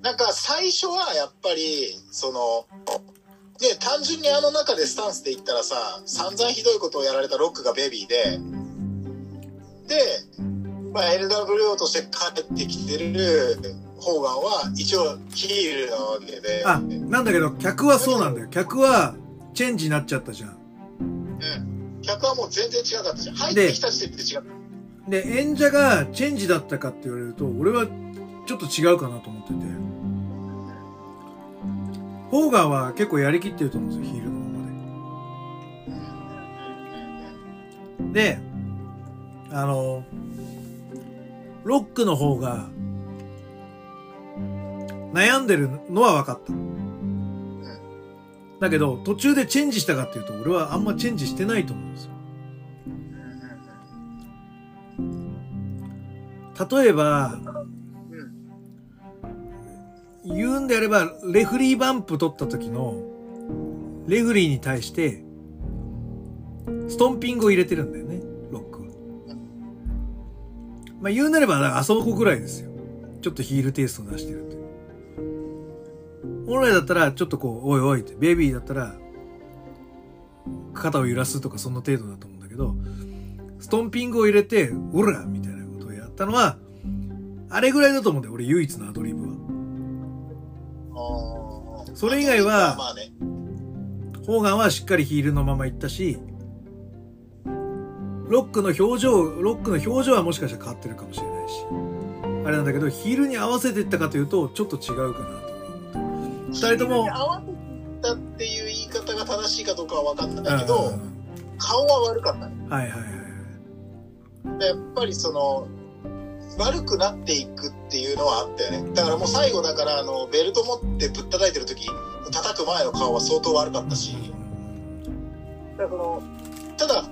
なんか最初はやっぱり、その、で、単純にあの中でスタンスで言ったらさ、散々ひどいことをやられたロックがベビーで、で、まあ LWO として帰ってきてるホーガンは一応ヒールなわけで、あ、なんだけど、客はそうなんだよ。客は、チェンジになっちゃったじゃん。うん。客はもう全然違かったじゃん。入ってきた時点で違った。で、演者がチェンジだったかって言われると、俺はちょっと違うかなと思ってて。ホーガンは結構やりきってると思うんですよ、ヒールのままで。で、あの、ロックの方が、悩んでるのは分かった。だけど、途中でチェンジしたかっていうと、俺はあんまチェンジしてないと思うんですよ。例えば、言うんであれば、レフリーバンプ取った時の、レフリーに対して、ストンピングを入れてるんだよね、まあ言うなれば、あそこぐらいですよ。ちょっとヒールテイストを出してるって。本来だったら、ちょっとこう、おいおいって、ベイビーだったら、肩を揺らすとかその程度だと思うんだけど、ストンピングを入れて、オラみたいなことをやったのは、あれぐらいだと思うんだよ、俺唯一のアドリブは。それ以外はまあね。ホーガンはしっかりヒールのまま行ったし、ロックの表情、ロックの表情はもしかしたら変わってるかもしれないし、あれなんだけど、ヒールに合わせていったかというと、ちょっと違うかなと思って。二人とも、合わせてたっていう言い方が正しいかどうかは分かんないけど、うん顔は悪かったね。はいはいはい。でやっぱりその、悪くなっていくっていうのはあったよね。だからもう最後だから、あの、ベルト持ってぶったたいてる時、叩く前の顔は相当悪かったし、だからその、ただ、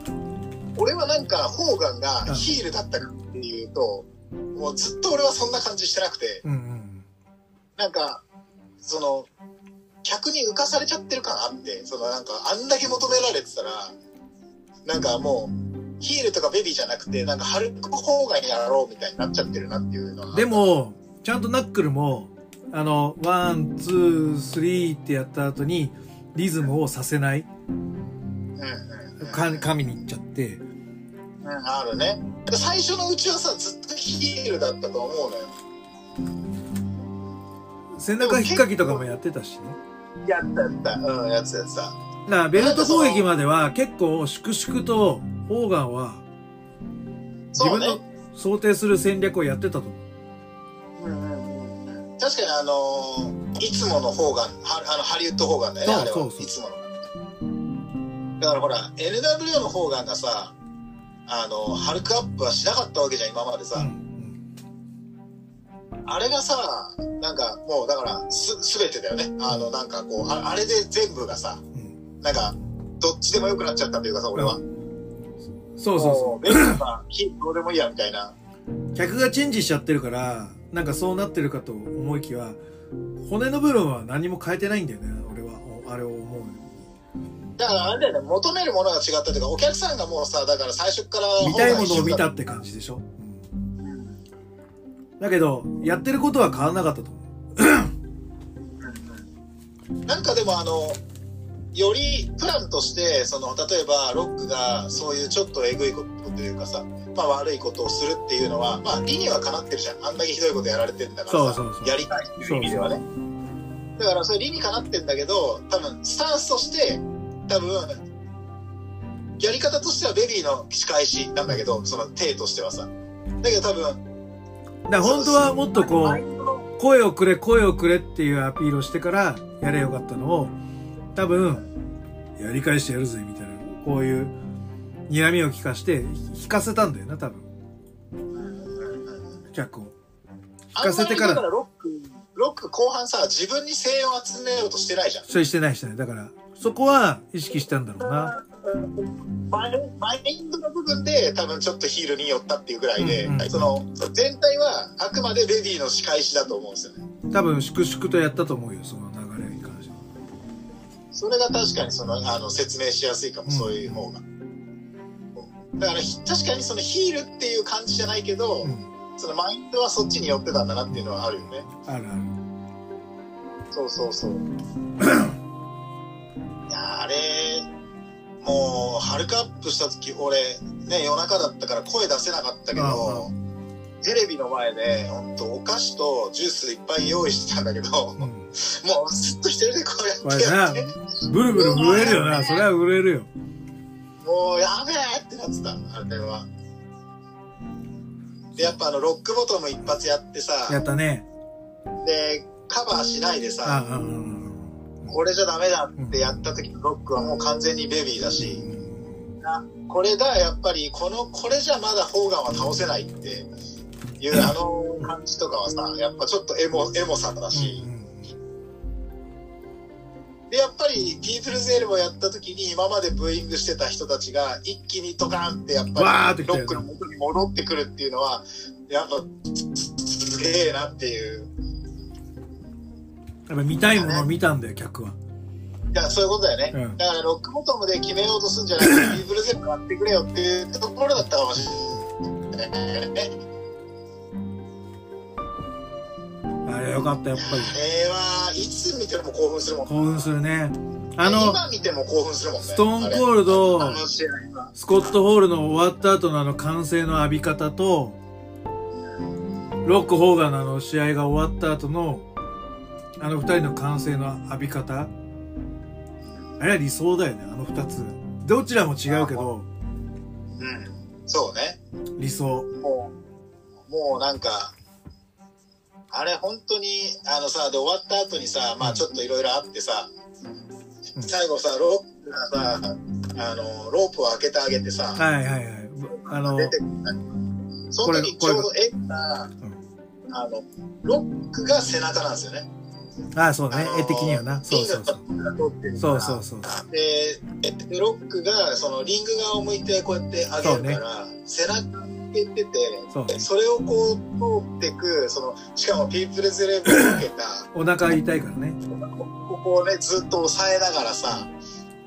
俺はなんか、ホーガンがヒールだったかっていうと、もうずっと俺はそんな感じしてなくて、うんうん。なんか、その、客に浮かされちゃってる感あって、そのなんか、あんだけ求められてたら、なんかもう、ヒールとかベビーじゃなくて、なんか、ハルクホーガンやろうみたいになっちゃってるなっていうのは。で、も、ちゃんとナックルも、あの、 one、two、three ってやった後に、リズムをさせない、うんうんうん。か噛みに行っちゃって、うん、あるね。最初のうちはさ、ずっとヒールだったと思うのよ。背中引っかきとかもやってたしね。やったやった。うん、やつやつさ。だからベルト攻撃までは結構粛々とホーガンは自分の。想定する戦略をやってたと思う。うんうんうん確かにあのーいつもの方が、はあの、ハリウッド方眼だよね。そうそうそういつもの。だからほら、NWO の方眼がさ、あの、ハルクアップはしなかったわけじゃん、今までさ。うんあれがさ、なんかもうだから、す、すべてだよね。あの、なんかこう、ああれで全部がさ、うんうんなんか、どっちでもよくなっちゃったというかさ、俺は。そうそうそう。ベルトが、火どうでもいいや、みたいな。う。客がチェンジしちゃってるから、なんかそうなってるかと思いきや、骨の部分は何も変えてないんだよね、俺は。おあれを思う。だからあれだよね、求めるものが違ったというか、お客さんがもうさ、だから最初から、見たいものを見たって感じでしょ？うんだけど、やってることは変わらなかったと思なんかでもあの、よりプランとして、その、例えばロックがそういうちょっとえぐいことというかさ、まあ悪いことをするっていうのは、まあ理にはかなってるじゃん。あんだけひどいことやられてんだからさ、やりたいっていう意味ではね。だからそれ理にかなってんだけど、多分スタンスとして、多分、やり方としてはベビーの仕返しなんだけど、その体としてはさ。だけど多分、う。だ本当はもっとこう、声をくれ、声をくれっていうアピールをしてからやれよかったのを、多分、やり返してやるぜ、みたいな、こういう、睨みを聞かして、引かせたんだよな、多分、客を。聞かせてからロック、ロック後半さ、自分に声援を集めようとしてないじゃん。それしてないしてない。だから、そこは意識したんだろうな。マインドの部分で多分ちょっとヒールに寄ったっていうぐらいで、うんうんその全体はあくまでベビーの仕返しだと思うんですよね。多分、粛々とやったと思うよ、その流れに関しては。それが確かにそのあの説明しやすいかも、うんそういう方が。だからひ確かにそのヒールっていう感じじゃないけど、うん。そのマインドはそっちに寄ってたんだなっていうのはあるよね。あるある。そうそうそう。(coughs) もう、ハルクアップした時、俺、ね、夜中だったから声出せなかったけど、テレビの前で、ほんと、お菓子とジュースいっぱい用意してたんだけど、もうん。うずっと一人でこうやってやって、ブルブル震えるよな。(laughs) それは震えるよ。もうやべえってなってた、あれは。で、やっぱあの、ロックボトム一発やってさ、やったね。で、カバーしないであさ、あ、うん。これじゃダメだってやった時のロックはもう完全にベビーだし、これだ、やっぱり、この、これじゃまだホーガンは倒せないっていう、あの感じとかはさ、やっぱちょっとエモ、エモさだし、で、やっぱり、ピープルズエルボやった時に、今までブーイングしてた人たちが、一気にドカーンって、やっぱり、ロックの元に戻ってくるっていうのは、やっぱ、すげえなっていう。やっぱ見たいものを見たんだよ、客は。いや、そういうことだよね。うんだから、ロックボトムで決めようとするんじゃなくて、ピープルズエルボやってくれよっていうところだったかもしれない。ねあれよかった、やっぱり。あれはいつ見ても興奮するもん。興奮するね。あの、今見ても興奮するもんね。ストーンコールドスコットホールの終わった後のあの歓声の浴び方と、ロック・ホーガンのあの試合が終わった後の、あの二人の歓声の浴び方。あれは理想だよね、あの二つ。どちらも違うけど、うん。そうね。理想。もう、もうなんか、あれ本当に、あのさ、で終わった後にさ、まあちょっといろいろあってさ、うん最後さ、ロックがさ、あの、ロープを開けてあげてさ、はいはいはい。あの、出てくるその時ちょうど絵が、あの、ロックが背中なんですよね。ああ、そうね。絵的にはな。そうそうそう。そうそうそう。で、でロックが、そのリング側を向いてこうやって上げるから、背中向けてて、そうねそれをこう通ってく、その、しかもピープルズレブルを受けた、お腹痛いからね。ここをね、ずっと押さえながらさ、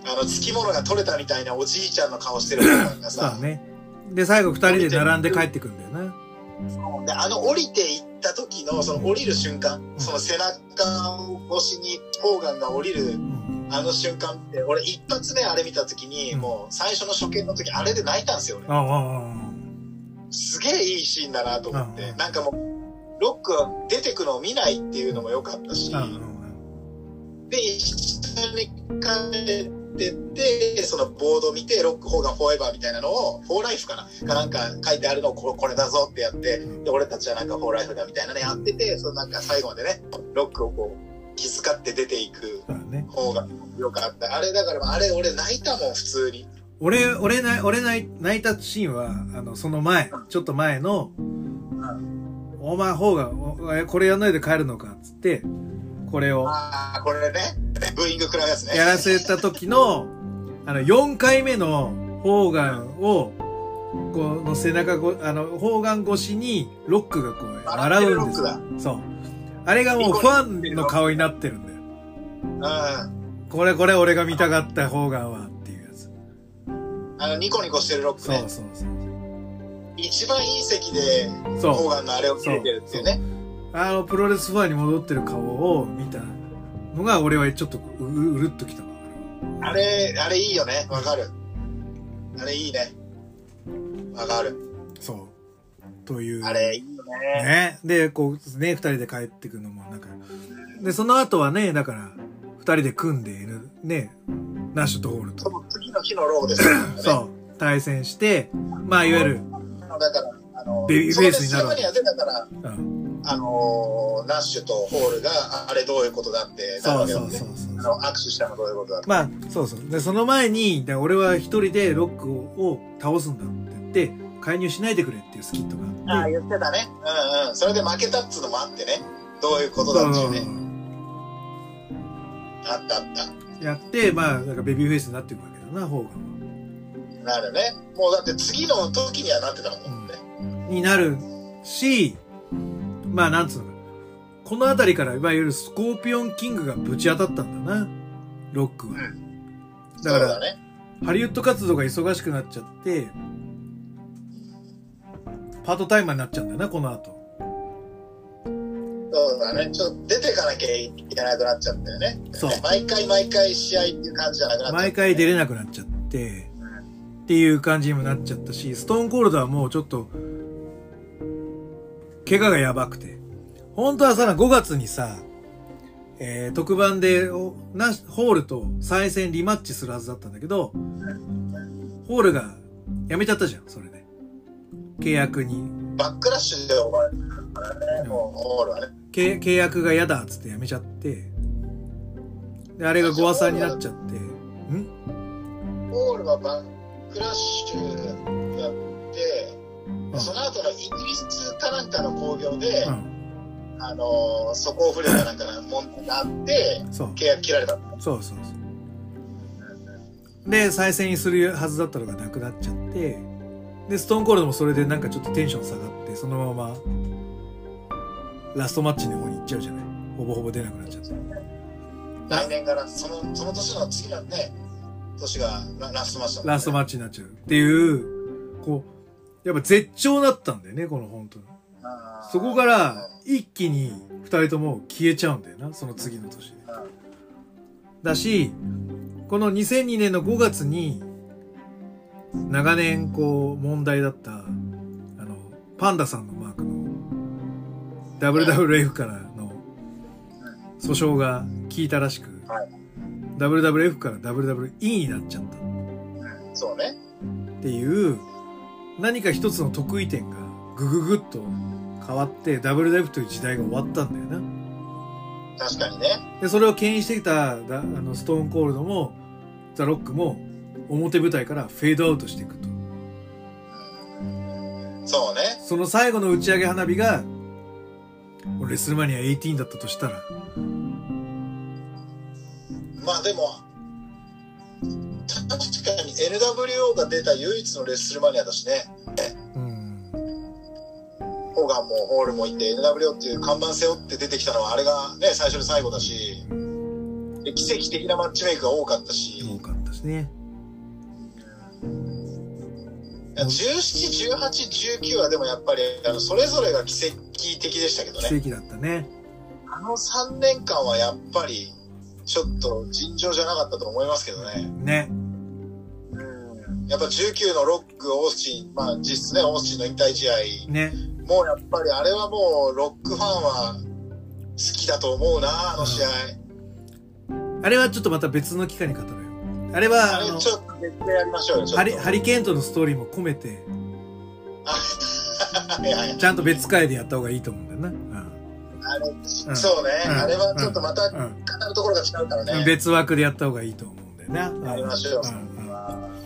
あの、付き物が取れたみたいなおじいちゃんの顔してる方がさ、そうだね。で、最後二人で並んで帰ってくんだよな。であの降りていった時の、その降りる瞬間、ん。その背中越しにホーガンが降りるうん。あの瞬間って、俺一発目あれ見た時に、うん。もう最初の初見の時あれで泣いたんですよ、俺。すげえいいシーンだなと思って、うん。なんかもう、ロックは出てくのを見ないっていうのも良かったし、で、一緒に帰ってって、そのボードを見て、ロック、ホーガン、フォーエバーみたいなのを、フォーライフかなかなんか書いてあるのをこれこれだぞってやって、で、俺たちはなんかフォーライフだみたいなね、やってて、そのなんか最後までね、ロックをこう、気遣って出ていく。方が良かった。あれだから、あれ俺泣いたもん、普通に。俺、俺な、俺泣い泣いたシーンは、あの、その前、ちょっと前の、お前方が、これやんないで帰るのか、つって、これをああ、これね、(laughs) ブーイング食らうやつね。やらせた時の、あの、4回目のホーガンを、この背中ご、あの、ホーガン越しにロックがこう、笑うんですよ。そう。あれがもうファンの顔になってるんだよ。うん。これこれ俺が見たかったホーガンはっていうやつ。あの、ニコニコしてるロックそうね。そうそう。一番いい席で、そうホーガンのあれを切れてるっていうね。あの、プロレスファンに戻ってる顔を見たのが、俺はちょっとうるっときたわ。あれ、あれいいよね。わかる。あれいいね。わかる。そう。という。あれいいよね。ね。で、こう、ね、二人で帰ってくるのも、なんか。で、その後はね、だから、二人で組んでいる、ね、ナッシュとホールと。その次の日のローですよね。そう。対戦して、まあ、いわゆる、だから、あの、ベビーフェイスになるから、うん。あの、ナッシュとホールが、ああれどういうことだってなるそうそうわけだうそうあ。の、握手したのどういうことだって。まあ、そうそう。で、その前に、で俺は一人でロックを倒すんだって言って、介入しないでくれっていうスキットがああ、あって。言ってたね。うんうん。それで負けたっつうのもあってね。どういうことだっていね。そあったあった。うやって、まあ、なんかベビーフェイスになっていくわけだな、方が。なるね。もうだって次の時にはなってたもんね。になるし、まあ、なんつうのか。この辺りから、いわゆるスコーピオンキングがぶち当たったんだな、ロックは。だからね。ハリウッド活動が忙しくなっちゃって、パートタイマーになっちゃうんだよな、この後。そうだね。ちょっと出てかなきゃいけなくなっちゃったよね。そう毎回毎回試合っていう感じじゃなくなっちゃった。毎回出れなくなっちゃって、っていう感じにもなっちゃったし、ストーンコールドはもうちょっと、怪我がやばくて。本当はさ、5月にさ、えー、特番で、おな、ホールと再戦リマッチするはずだったんだけど、ホールが辞めちゃったじゃん、それで。契約に。バックラッシュで終わるからね。もう、ホールはね。契契約が嫌だっつって辞めちゃって、で、あれがゴアさんになっちゃって、ん？ホールはバックラッシュやって、うんその後のイギリスかなんかの興行で、うん。あのー、素行不良かなんかの問題があって。契約切られた。そうそうそう。で、再戦にするはずだったのがなくなっちゃって、で、ストーンコールドもそれでなんかちょっとテンション下がって、そのまま、ラストマッチの方に行っちゃうじゃない？ほぼほぼ出なくなっちゃって。来年から、その、その年の次のね、年がララストマッチねラストマッチになっちゃうっていう、こう、やっぱ絶頂だったんだよね、この本当に。そこから、一気に二人とも消えちゃうんだよな、その次の年で。だし、この2002年の5月に、長年こう問題だった、あの、パンダさんのマークの、WWF からの訴訟が効いたらしく、はい WWF から WWE になっちゃったそうね。っていう何か一つの得意点がぐぐぐっと変わって WWF という時代が終わったんだよな。確かにね。で、それを牽引してきただあのストーンコールドもザ・ロックも表舞台からフェードアウトしていくと。そうね。その最後の打ち上げ花火がレスルマニア18だったとしたら、まあでも、NWO が出た唯一のレッスルマニアだしね。うん、ホーガンもホールもいて NWO っていう看板背負って出てきたのはあれがね、最初で最後だし、で奇跡的なマッチメイクが多かったし、多かったですね。いや17、18、19はでもやっぱりあのそれぞれが奇跡的でしたけどね。奇跡だったね。あの3年間はやっぱりちょっと尋常じゃなかったと思いますけどね。ね。うんやっぱ19のロック、オースチン、まあ実質ね、オースチンの引退試合、ね。もうやっぱりあれはもうロックファンは好きだと思うな、あの試合。あれはちょっとまた別の機会に語ろうよ。あれは、あれちょっと別でやりましょうよ。ハリハリケーンとのストーリーも込めて、ちゃんと別回でやった方がいいと思うんだよな。あれ、んそうね、うんあれはちょっとまたうん語るところが違うからうんね。別枠でやった方がいいと思うんだよな。やりましょう。んうん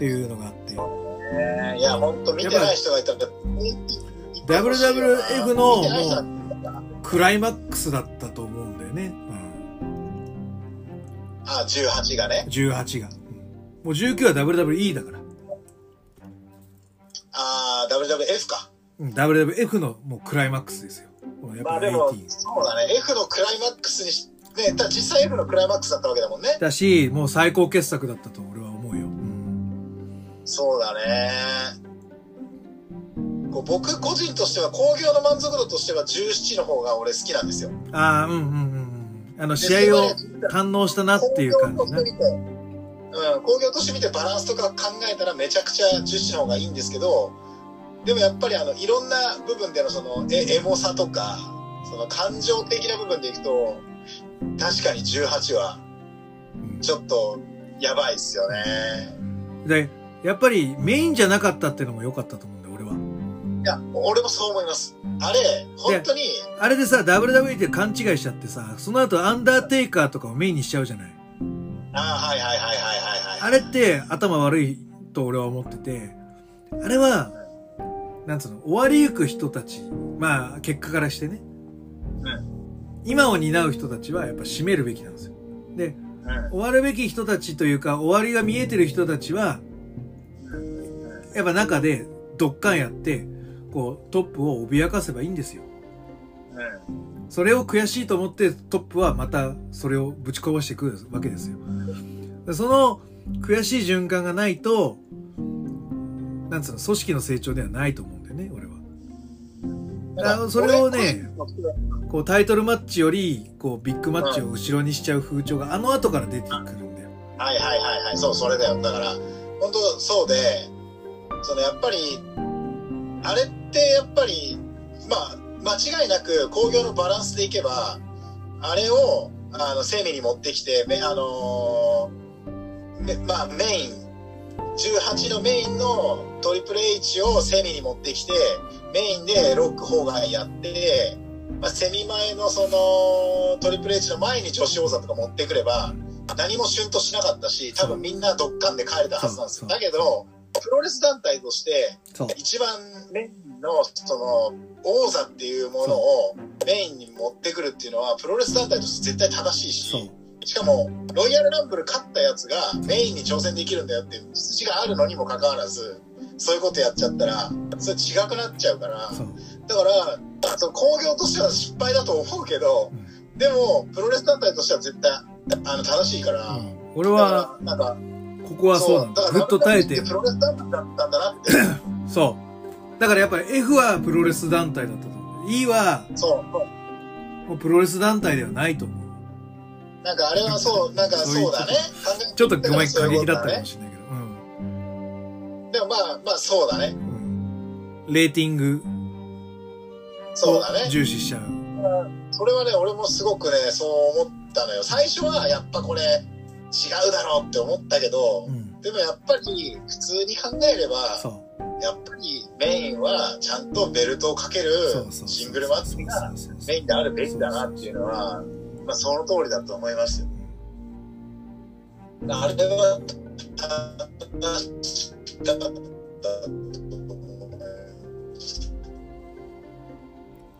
っていうのがあって。ねいや、ほんと見てない人がいたら、WWF の見てない人はクライマックスだったと思うんだよね。あ、18がねうん、。18が。うんもう19は WWE だから。あー、WWF か。うん WWF のもうクライマックスですよ。まあでも18、そうだね、F のクライマックスにし、ね、実際 F のクライマックスだったわけだもんね。だし、もう最高傑作だったと思うそうだね。こう僕個人としては、興行の満足度としては17の方が俺好きなんですよ。ああ、うんうんうんうん。あの、試合を堪能したなっていう感じな興行として。見て、うん、興行として見てバランスとか考えたらめちゃくちゃ17の方がいいんですけど、でもやっぱりあの、いろんな部分でのその、え、エモさとか、その感情的な部分でいくと、確かに18はうんちょっとやばいっすよね。で、やっぱりメインじゃなかったっていうのも良かったと思うんだよ、俺は。いや、俺もそう思います。あれ、本当に、あれでさ、WWE って勘違いしちゃってさ、その後アンダーテイカーとかをメインにしちゃうじゃない？ああ、はいはいはいはいはいはい。あれって頭悪いと俺は思ってて、あれは、なんつうの、終わりゆく人たち、まあ結果からしてね、今を担う人たちはやっぱ締めるべきなんですよ。で、うん。終わるべき人たちというか、終わりが見えてる人たちは、やっぱ中でドッカンやって、こうトップを脅かせばいいんですよ。それを悔しいと思ってトップはまたそれをぶち壊していくわけですよ。その悔しい循環がないと、なんつうの、組織の成長ではないと思うんだよね、俺は。だからそれをね、こうタイトルマッチより、こうビッグマッチを後ろにしちゃう風潮があの後から出てくるんだよ。はいはいはいはい、そう、それだよ。だから、本当そうで、そのやっぱり、あれってやっぱり、まあ、間違いなく工業のバランスでいけば、あれを、あの、セミに持ってきて、めあのーめまあ、メイン、18のメインのトリプル H をセミに持ってきて、メインでロックホーガンやって、まあ、セミ前のそのトリプル H の前に女子王座とか持ってくれば、何もシュンとしなかったし、多分みんなドッカンで帰れたはずなんですよ。だけど、プロレス団体として。一番メインの、その、王座っていうものをメインに持ってくるっていうのは、プロレス団体として絶対正しいし、。しかも、ロイヤルランブル勝ったやつがメインに挑戦できるんだよっていう筋があるのにもかかわらず、そういうことやっちゃったら、それ違くなっちゃうから。だから、その工業としては失敗だと思うけど、でも、プロレス団体としては絶対、あの、正しいから、うん俺は、なんか、ここはそうなんだ。ぐっと耐えてプ。ロレス団体だったんだなって。(laughs) そう。だからやっぱり F はプロレス団体だったと思う。E はそう。もうプロレス団体ではないと思う。なんかあれはそう、なんかそうだね。ちょっとごめん、過激だったかねも。しれないけど。うん。でもまあ、まあそうだね。うん。レーティングをそうだね。重視しちゃう。それはね、俺もすごくね、そう思っったのよ。最初はやっぱこれ違うだろうって思ったけど、うん。でもやっぱり普通に考えれば。やっぱりメインはちゃんとベルトをかける。シングルマッチがメインであるべきだなっていうのは、まあその通りだと思いますよ。あれは、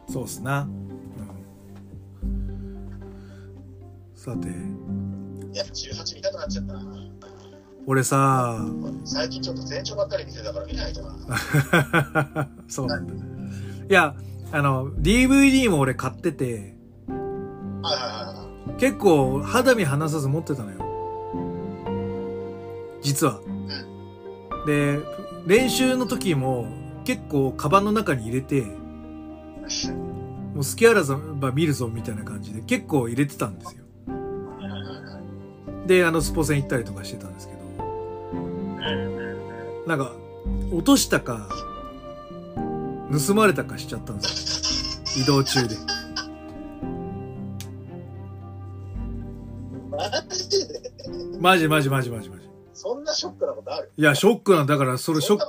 そうっすな。うん。さて、いや、18見たくなっちゃったな。俺さ、最近ちょっと前兆ばっかり見てたから見ないとな。(laughs) そうなんだ。いや、あの、DVD も俺買ってて、はいはいはいはい。結構肌身離さず持ってたのよ。実は。で、練習の時も結構カバンの中に入れて、(laughs) もう好きあらば見るぞみたいな感じで結構入れてたんですよ。で、あのスポ戦行ったりとかしてたんですけど、なんか、落としたか、盗まれたかしちゃったんですよ。移動中で。マジで？マジマジマジマジ。そんなショックなことある？いや、ショックなんだから、それショック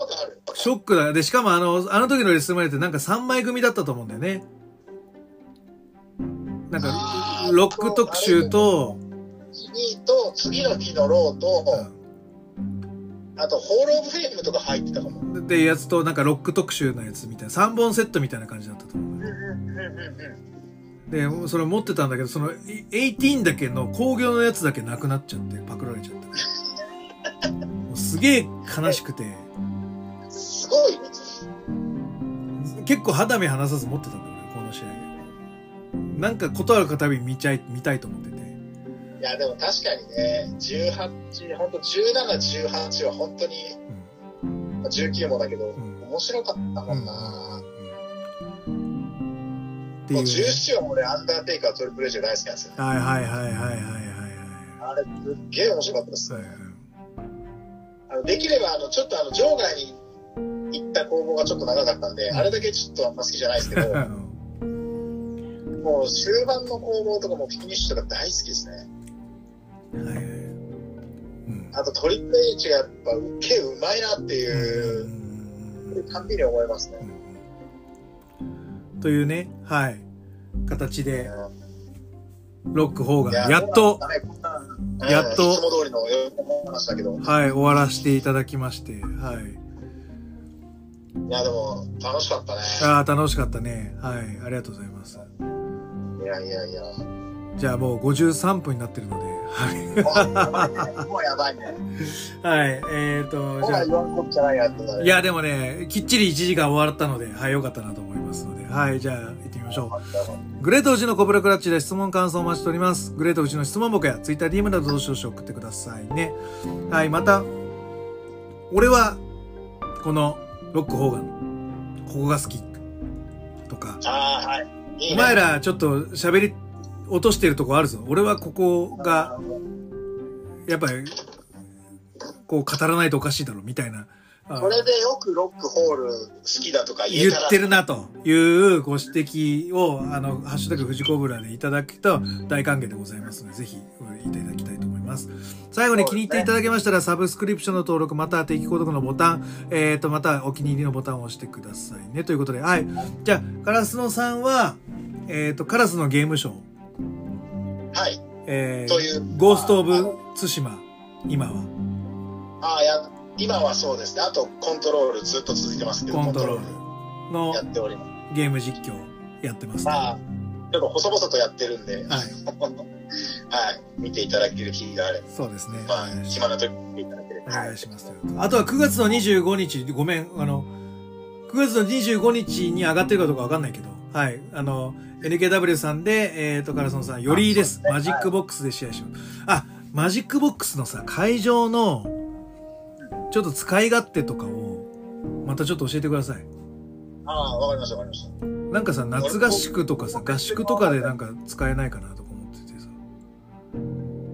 ショックだ。で、しかもあの、あの時のレッスンマネってなんか3枚組だったと思うんだよね。なんかロック特集と、次と、次の日のローと、あと、ホールオブフェイムとか入ってたかも。うんで、やつとなんかロック特集のやつみたいな、3本セットみたいな感じだったと思う。で、それ持ってたんだけど、その、 X18だけの興行のやつだけなくなっちゃって、パクられちゃった。もうすげえ悲しくて、すごいね。結構肌身離さず持ってたんだよね、この試合。なんかことあるかたびに見ちゃい、見たいと思ってて。いや、でも確かにね、18、本当17、18は本当に、まあ19もだけど、ん面白かったもんな。っていう、もうね。17は俺、アンダーテイカー、トリプル H が大好きなんですよ。はいはいはいはいはいはいはい。あれ、すっげえ面白かったです。はいはいあのできれば、あの、ちょっとあの、場外に行った攻防がちょっと長かったんで、うんあれだけちょっとあんま好きじゃないですけど、もう終盤の攻防とかもフィニッシュとか大好きですね。はいはいうんあとトリプル H がやっぱ受けうまいなっていうう、たんびに思いますね。というね、はい。形で、いロック4がややっと、、うんやっといつも通りの話だけど、いはい、終わらせていただきまして、はい。やでも楽しかったね。ああ、楽しかったね。はい、ありがとうございます。いやいやいや。じゃあもう53分になってるので、はい。もうやばいね。(laughs) はい、えーと、じゃあ、ゃないや。いや、でもね、きっちり1時間終わったので、はい、よかったなと思いますので、はい、じゃあ、行ってみましょう。グレートうちのコブラクラッチで質問感想をお待ちしております。グレートうちの質問僕や Twitter、DM などどしどし送ってくださいね。はい、また、俺は、このロック・ホーガン、ここが好き。とか、ああ、はい。いいねお前らちょっと喋り落としてるとこあるぞ。俺はここが、やっぱり、こう語らないとおかしいだろ、みたいな。あこれでよくロックホール好きだとか言ってるなというご指摘を、あの、ハッシュタグ富士コブラでいただくと大歓迎でございますので、ぜひいただきたいと思います。最後に気に入っていただけましたら、サブスクリプションの登録、または定期購読のボタン、えっ、と、またお気に入りのボタンを押してくださいね。ということで、はい。じゃあ、カラスノさんは、えっ、と、カラスのゲームショー、はい。えというゴースト・オブ・ツシマ、今は、ああ、や、今はそうですね。あと、コントロールずっと続いてますけど、コントロールのやっております。ゲーム実況やってます、まあ、ちょっと細々とやってるんで、はい。(laughs) はい。見ていただける気があれば、そうですね。まあ、暇な時に見ていただけれおば。願いしますあとは9月の25日、ごめん、あの、9月の25日に上がってるかどうかわかんないけど、はい、あの、NKW さんで、えっ、と、カラソンさん、よりです。マジックボックスで試合します。あ、マジックボックスのさ、会場の、ちょっと使い勝手とかを、またちょっと教えてください。ああ、わかりました、わかりました。なんかさ、夏合宿とかさ、合宿とかでなんか使えないかなとか思っててさ。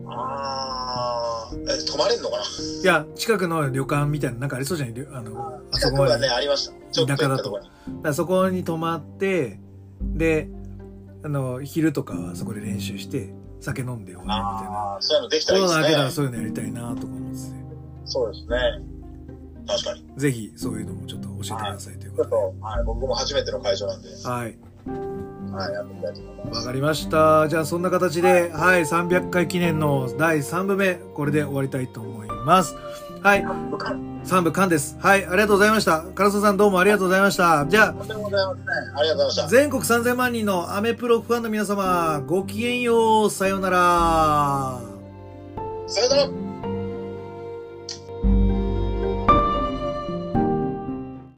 ああ、え、泊まれんのかな？いや、近くの旅館みたいな、なんかありそうじゃない？あの、あそこまで。ね、ありました。ちょっと。だそこに泊まって、で、あの、昼とかはそこで練習して、酒飲んで終わりみたいな。そういうのできたコロらいいですね。ナ明けたらそういうのやりたいなとか思ってて。そうですね。確かに。ぜひ、そういうのもちょっと教えてくださいということちょっと、はい、僕も初めての会場なんで、で。はい。はい、やってみたいと思います。わかりました。じゃあそんな形で、はい、300回記念の第3部目、これで終わりたいと思います。はい、三部完です。はい、ありがとうございました。唐沢さんどうもありがとうございました。じゃあ、とんでもございません。ありがとうございました。全国3000万人のアメプロファンの皆様、ごきげんよう、さようなら。さようなら